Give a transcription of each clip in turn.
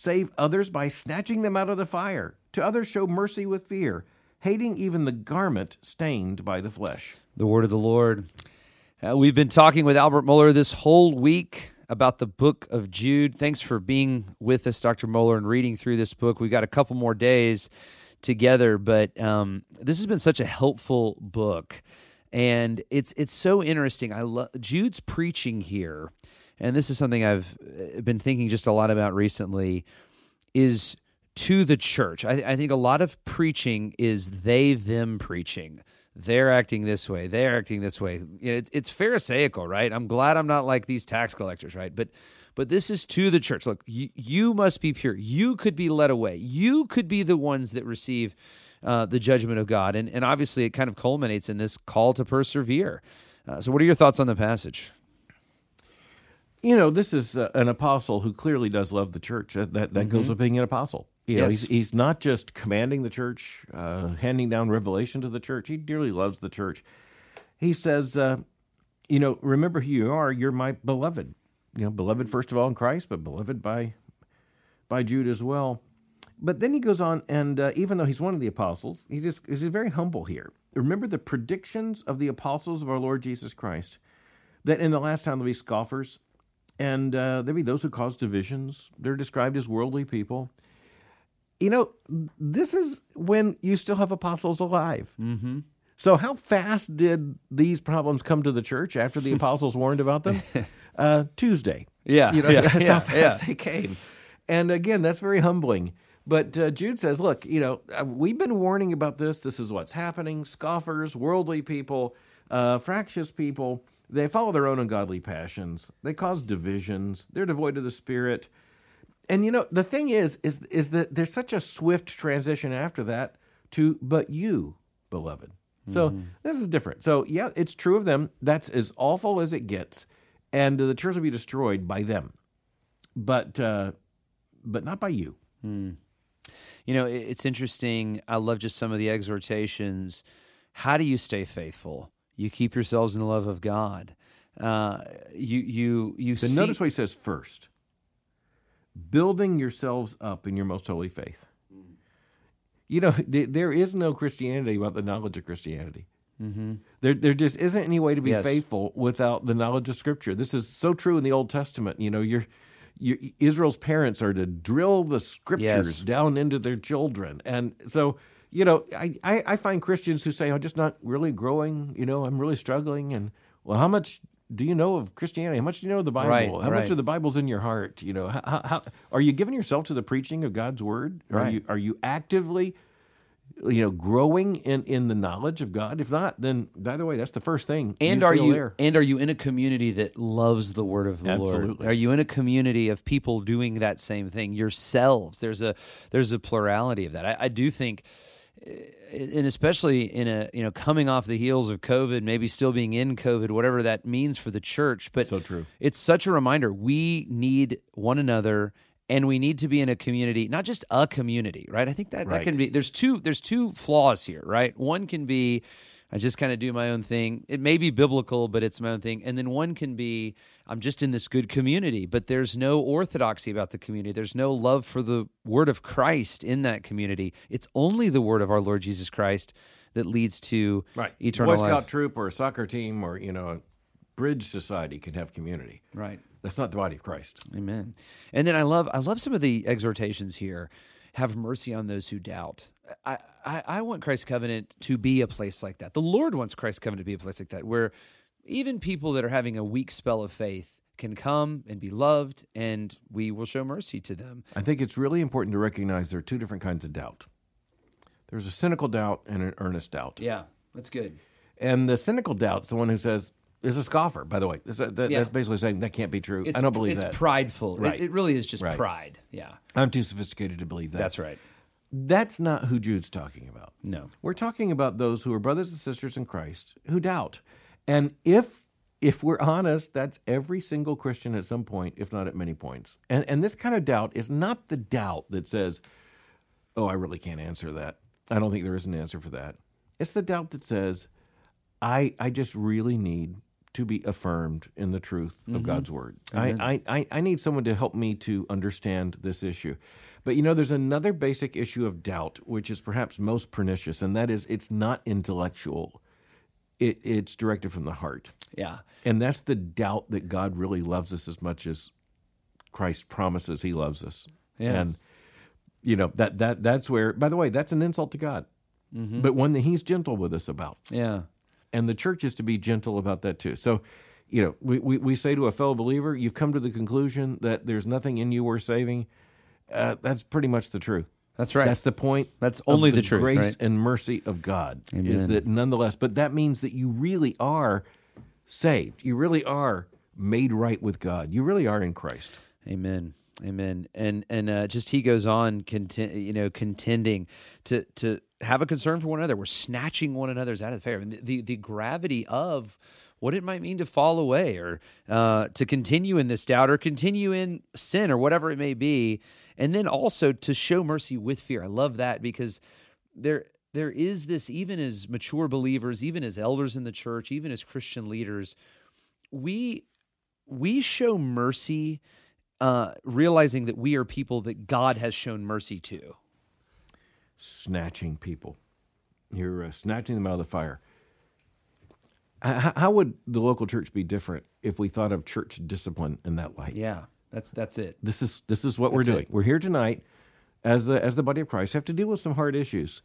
Save others by snatching them out of the fire. To others, show mercy with fear, hating even the garment stained by the flesh. The word of the Lord. Uh, we've been talking with Albert Mohler this whole week about the book of Jude. Thanks for being with us, Dr. Mohler, and reading through this book. We've got a couple more days together, but um, this has been such a helpful book. And it's it's so interesting. I love Jude's preaching here, and this is something I've uh, been thinking just a lot about recently. Is to the church. I, I think a lot of preaching is they them preaching. They're acting this way they're acting this way. It's, it's pharisaical right? I'm glad i'm not like these tax collectors right? But but this is to the church. Look you, you must be pure. You could be led away. You could be the ones that receive uh, the judgment of god. And, and obviously it kind of culminates in this call to persevere. Uh, so what are your thoughts on the passage you know this is uh, an apostle who clearly does love the church that that, mm-hmm. goes with being an apostle you know, he's, he's not just commanding the church, uh, handing down revelation to the church. He dearly loves the church. He says, uh, you know, remember who you are. You're my beloved. You know, beloved first of all in Christ, but beloved by by Jude as well. But then he goes on, and uh, even though he's one of the apostles, he just is very humble here. Remember the predictions of the apostles of our Lord Jesus Christ that in the last time there'll be scoffers, and uh, there'll be those who cause divisions. They're described as worldly people you know, this is when you still have apostles alive. Mm-hmm. So, how fast did these problems come to the church after the apostles warned about them? Uh, Tuesday. Yeah, you know, yeah, that's yeah, how fast yeah. they came. And again, that's very humbling. But uh, Jude says, look, you know, uh, we've been warning about this. This is what's happening. Scoffers, worldly people, uh, fractious people, they follow their own ungodly passions. They cause divisions. They're devoid of the Spirit. And you know the thing is is is that there's such a swift transition after that to but you beloved. So mm-hmm. this is different. So yeah it's true of them. That's as awful as it gets. And the church will be destroyed by them. But uh but not by you. Mm. you know it's interesting. I love just some of the exhortations. How do you stay faithful you keep yourselves in the love of god uh, you you you so see- notice what he says first building yourselves up in your most holy faith. You know, th- there is no Christianity without the knowledge of Christianity. Mm-hmm. There, there just isn't any way to be yes. faithful without the knowledge of Scripture. This is so true in the Old Testament. You know, you're, you're Israel's parents are to drill the Scriptures yes. down into their children, and so you know, I, I, I find Christians who say, "I'm just not really growing." You know, I'm really struggling, and well, how much do you know of Christianity? How much do you know of the Bible? Right, how right. much of the Bible's in your heart? You know, how, how, are you giving yourself to the preaching of God's word? Are right. you are you actively, you know, growing in in the knowledge of God? If not, then by the way, that's the first thing. And you are you there. and are you in a community that loves the word of the Absolutely. Lord? Are you in a community of people doing that same thing yourselves? There's a there's a plurality of that. I, I do think and especially in a you know coming off the heels of COVID, maybe still being in COVID, whatever that means for the church. But so true. It's such a reminder. We need one another, and we need to be in a community, not just a community, right? I think that right. that can be. There's two. There's two flaws here, right? One can be I just kind of do my own thing. It may be biblical, but it's my own thing. And then one can be I'm just in this good community, but there's no orthodoxy about the community. There's no love for the word of Christ in that community. It's only the word of our Lord Jesus Christ that leads to right. eternal Boy Scout life. troop or a soccer team or you know a bridge society can have community. Right. That's not the body of Christ. Amen. And then I love I love some of the exhortations here. Have mercy on those who doubt. I, I, I want Christ Covenant to be a place like that. The Lord wants Christ Covenant to be a place like that, where even people that are having a weak spell of faith can come and be loved, and we will show mercy to them. I think it's really important to recognize there are two different kinds of doubt. There's a cynical doubt and an earnest doubt. Yeah, that's good. And the cynical doubt is the one who says, is a scoffer. By the way, that, that, yeah. that's basically saying that can't be true. It's, I don't believe it's that. It's prideful. Right. It, it, really is just right. pride. Yeah, I'm too sophisticated to believe that. That's right. That's not who Jude's talking about. No, we're talking about those who are brothers and sisters in Christ who doubt, and if if we're honest, that's every single Christian at some point, if not at many points. And and this kind of doubt is not the doubt that says, "Oh, I really can't answer that." I don't think there is an answer for that. It's the doubt that says, "I I just really need to be affirmed in the truth of mm-hmm. God's word. I, I, I need someone to help me to understand this issue. But you know, there's another basic issue of doubt, which is perhaps most pernicious, and that is it's not intellectual. It, it's directed from the heart. Yeah. And that's the doubt that God really loves us as much as Christ promises he loves us. Yeah. And you know, that that that's where by the way, that's an insult to God. Mm-hmm. But one that he's gentle with us about. Yeah and the church is to be gentle about that too. So, you know, we, we, we say to a fellow believer, you've come to the conclusion that there's nothing in you worth saving. Uh, that's pretty much the truth. That's right. That's the point. That's only the, the, truth. Grace right? and mercy of God Amen. is that nonetheless, but that means that you really are saved. You really are made right with God. You really are in Christ. Amen. Amen. And and uh, just he goes on, content, you know, contending to to have a concern for one another. We're snatching one another's out of the fair. And the, the gravity of what it might mean to fall away or uh, to continue in this doubt or continue in sin or whatever it may be. And then also to show mercy with fear. I love that because there there is this even as mature believers, even as elders in the church, even as Christian leaders, we we show mercy uh, realizing that we are people that God has shown mercy to snatching people. You're uh, snatching them out of the fire. How, how would the local church be different if we thought of church discipline in that light? Yeah, that's that's it. This is this is what that's we're doing. It. We're here tonight as the as the body of Christ. Have to deal with some hard issues,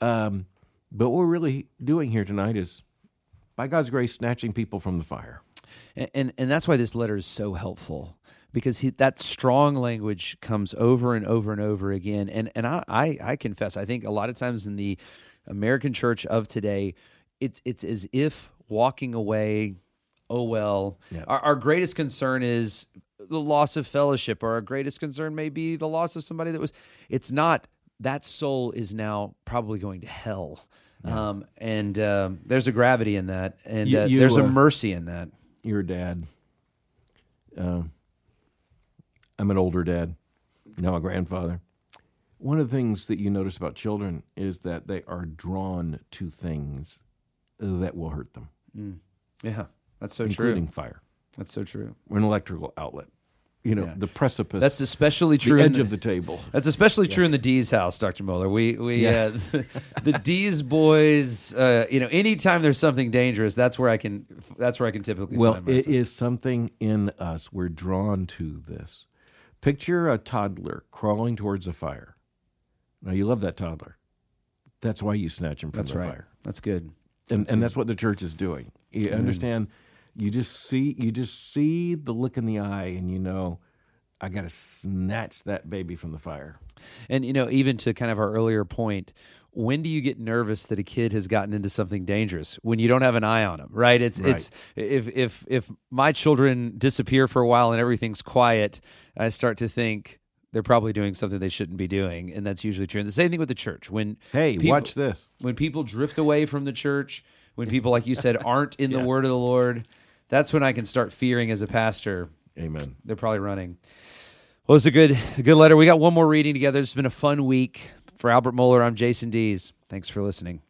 um, but what we're really doing here tonight is, by God's grace, snatching people from the fire. And, and, and that's why this letter is so helpful because he, that strong language comes over and over and over again. And and I, I, I confess, I think a lot of times in the American church of today, it's it's as if walking away. Oh well, yep. our, our greatest concern is the loss of fellowship, or our greatest concern may be the loss of somebody that was. It's not that soul is now probably going to hell. Yeah. Um, and um, there's a gravity in that, and you, uh, you, there's a uh, mercy in that. Your dad, uh, I'm an older dad, now a grandfather. One of the things that you notice about children is that they are drawn to things that will hurt them. Mm. Yeah, that's so including true. Including fire. That's so true. Or an electrical outlet. You know, yeah. the precipice. That's especially true. The edge the, of the table. That's especially yeah. true in the D's house, Dr. Mohler. We we yeah. uh, the, the D's boys. Uh, you know, anytime there's something dangerous, that's where I can. That's where I can typically. Well, it is something in us. We're drawn to this. Picture a toddler crawling towards a fire. Now you love that toddler. That's why you snatch him from that's the right. fire. That's good. And that's and that's what the church is doing. You understand? You just see you just see the look in the eye, and you know, I got to snatch that baby from the fire. And you know, even to kind of our earlier point, when do you get nervous that a kid has gotten into something dangerous when you don't have an eye on them right it's right. it's if if if my children disappear for a while and everything's quiet i start to think they're probably doing something they shouldn't be doing and that's usually true and the same thing with the church when hey people, watch this when people drift away from the church when people like you said aren't in yeah. the word of the lord that's when i can start fearing as a pastor amen they're probably running well, it's a good, a good letter. We got one more reading together. It's been a fun week. For Albert Mohler, I'm Jason Dees. Thanks for listening.